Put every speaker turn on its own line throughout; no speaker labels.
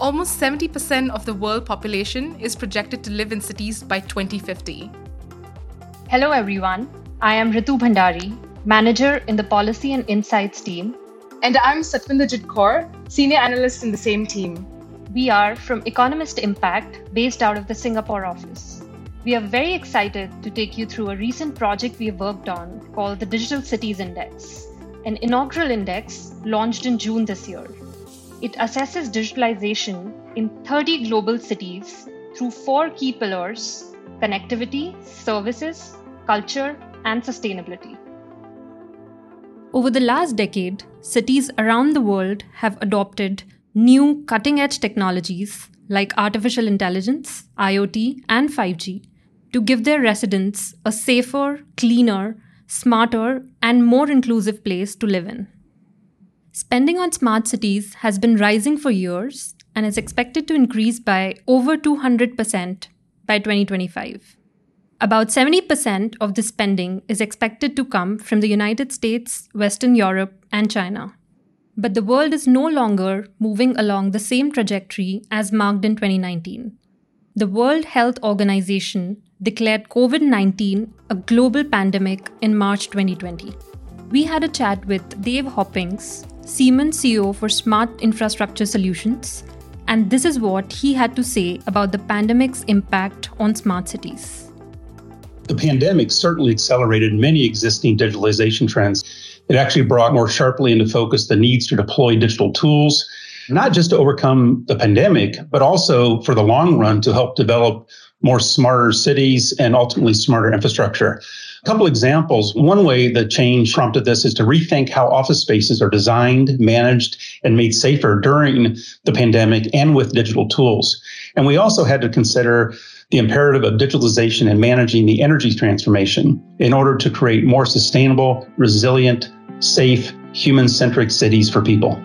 almost 70% of the world population is projected to live in cities by 2050.
Hello, everyone. I am Ritu Bhandari, manager in the Policy and Insights team.
And I'm Satvinderjit Kaur, senior analyst in the same team.
We are from Economist Impact, based out of the Singapore office. We are very excited to take you through a recent project we have worked on called the Digital Cities Index, an inaugural index launched in June this year. It assesses digitalization in 30 global cities through four key pillars connectivity, services, culture, and sustainability.
Over the last decade, cities around the world have adopted new cutting edge technologies like artificial intelligence, IoT, and 5G to give their residents a safer, cleaner, smarter, and more inclusive place to live in. Spending on smart cities has been rising for years and is expected to increase by over 200% by 2025. About 70% of the spending is expected to come from the United States, Western Europe, and China. But the world is no longer moving along the same trajectory as marked in 2019. The World Health Organization declared COVID 19 a global pandemic in March 2020. We had a chat with Dave Hoppings, Siemens CEO for Smart Infrastructure Solutions, and this is what he had to say about the pandemic's impact on smart cities.
The pandemic certainly accelerated many existing digitalization trends. It actually brought more sharply into focus the needs to deploy digital tools, not just to overcome the pandemic, but also for the long run to help develop more smarter cities and ultimately smarter infrastructure. A couple examples. One way the change prompted this is to rethink how office spaces are designed, managed, and made safer during the pandemic and with digital tools. And we also had to consider the imperative of digitalization and managing the energy transformation in order to create more sustainable, resilient, safe, human centric cities for people.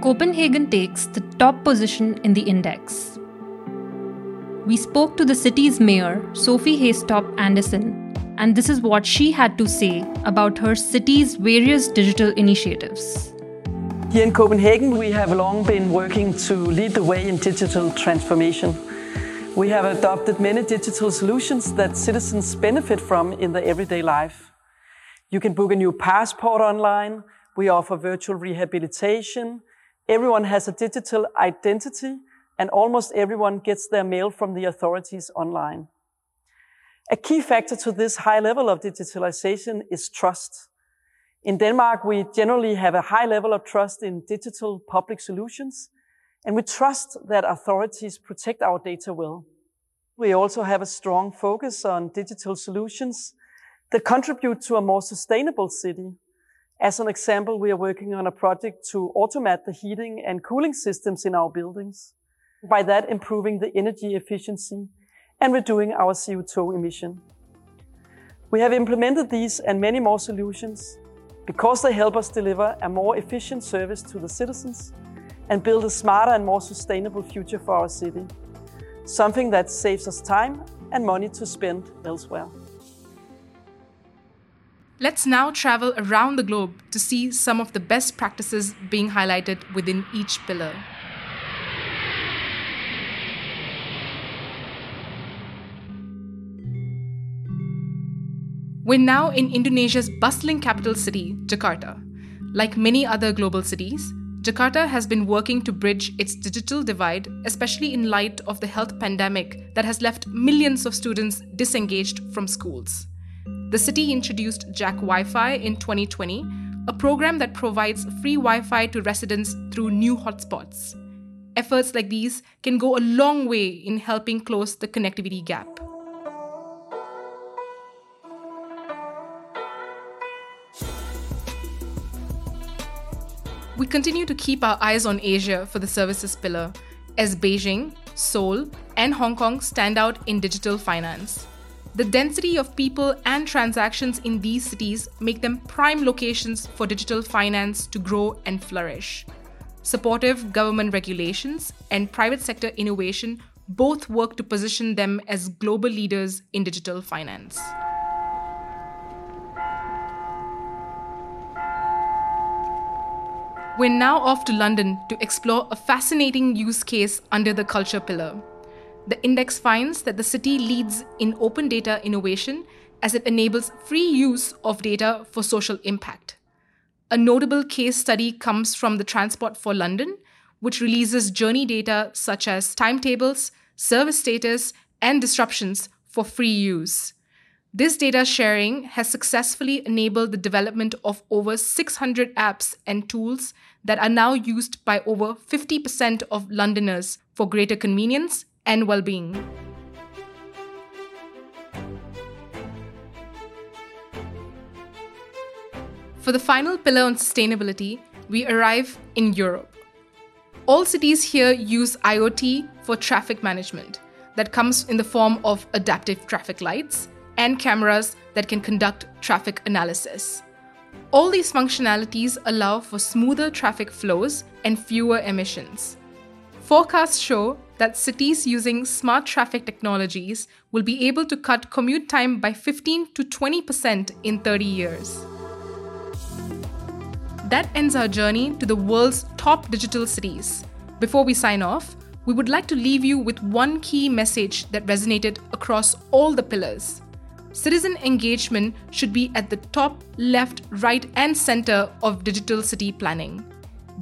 Copenhagen takes the top position in the index. We spoke to the city's mayor, Sophie Hæstorp Andersen, and this is what she had to say about her city's various digital initiatives.
Here in Copenhagen, we have long been working to lead the way in digital transformation. We have adopted many digital solutions that citizens benefit from in their everyday life. You can book a new passport online. We offer virtual rehabilitation. Everyone has a digital identity and almost everyone gets their mail from the authorities online. A key factor to this high level of digitalization is trust. In Denmark, we generally have a high level of trust in digital public solutions and we trust that authorities protect our data well. We also have a strong focus on digital solutions that contribute to a more sustainable city. As an example, we are working on a project to automate the heating and cooling systems in our buildings. By that, improving the energy efficiency and reducing our CO2 emission. We have implemented these and many more solutions because they help us deliver a more efficient service to the citizens and build a smarter and more sustainable future for our city. Something that saves us time and money to spend elsewhere.
Let's now travel around the globe to see some of the best practices being highlighted within each pillar. We're now in Indonesia's bustling capital city, Jakarta. Like many other global cities, Jakarta has been working to bridge its digital divide, especially in light of the health pandemic that has left millions of students disengaged from schools. The city introduced JakWiFi in 2020, a program that provides free Wi Fi to residents through new hotspots. Efforts like these can go a long way in helping close the connectivity gap. We continue to keep our eyes on Asia for the services pillar, as Beijing, Seoul, and Hong Kong stand out in digital finance. The density of people and transactions in these cities make them prime locations for digital finance to grow and flourish. Supportive government regulations and private sector innovation both work to position them as global leaders in digital finance. We're now off to London to explore a fascinating use case under the culture pillar. The index finds that the city leads in open data innovation as it enables free use of data for social impact. A notable case study comes from the Transport for London, which releases journey data such as timetables, service status, and disruptions for free use. This data sharing has successfully enabled the development of over 600 apps and tools that are now used by over 50% of Londoners for greater convenience and well being. For the final pillar on sustainability, we arrive in Europe. All cities here use IoT for traffic management that comes in the form of adaptive traffic lights and cameras that can conduct traffic analysis. All these functionalities allow for smoother traffic flows and fewer emissions. Forecasts show that cities using smart traffic technologies will be able to cut commute time by 15 to 20% in 30 years. That ends our journey to the world's top digital cities. Before we sign off, we would like to leave you with one key message that resonated across all the pillars citizen engagement should be at the top, left, right, and center of digital city planning.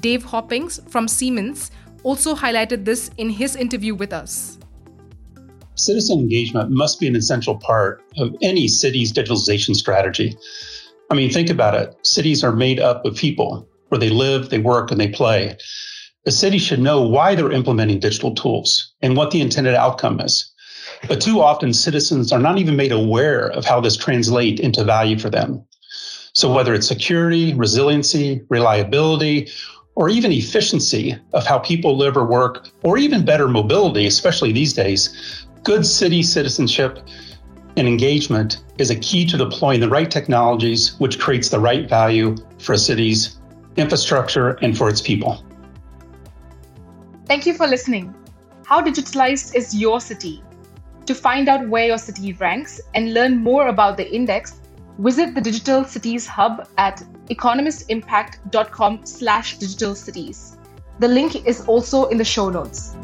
Dave Hoppings from Siemens also highlighted this in his interview with us.
Citizen engagement must be an essential part of any city's digitalization strategy. I mean, think about it. Cities are made up of people where they live, they work, and they play. A city should know why they're implementing digital tools and what the intended outcome is. But too often, citizens are not even made aware of how this translates into value for them. So, whether it's security, resiliency, reliability, or even efficiency of how people live or work, or even better mobility, especially these days, good city citizenship and engagement is a key to deploying the right technologies, which creates the right value for a city's infrastructure and for its people.
Thank you for listening. How digitalized is your city? To find out where your city ranks and learn more about the index, visit the Digital Cities Hub at economistimpact.com slash digital cities. The link is also in the show notes.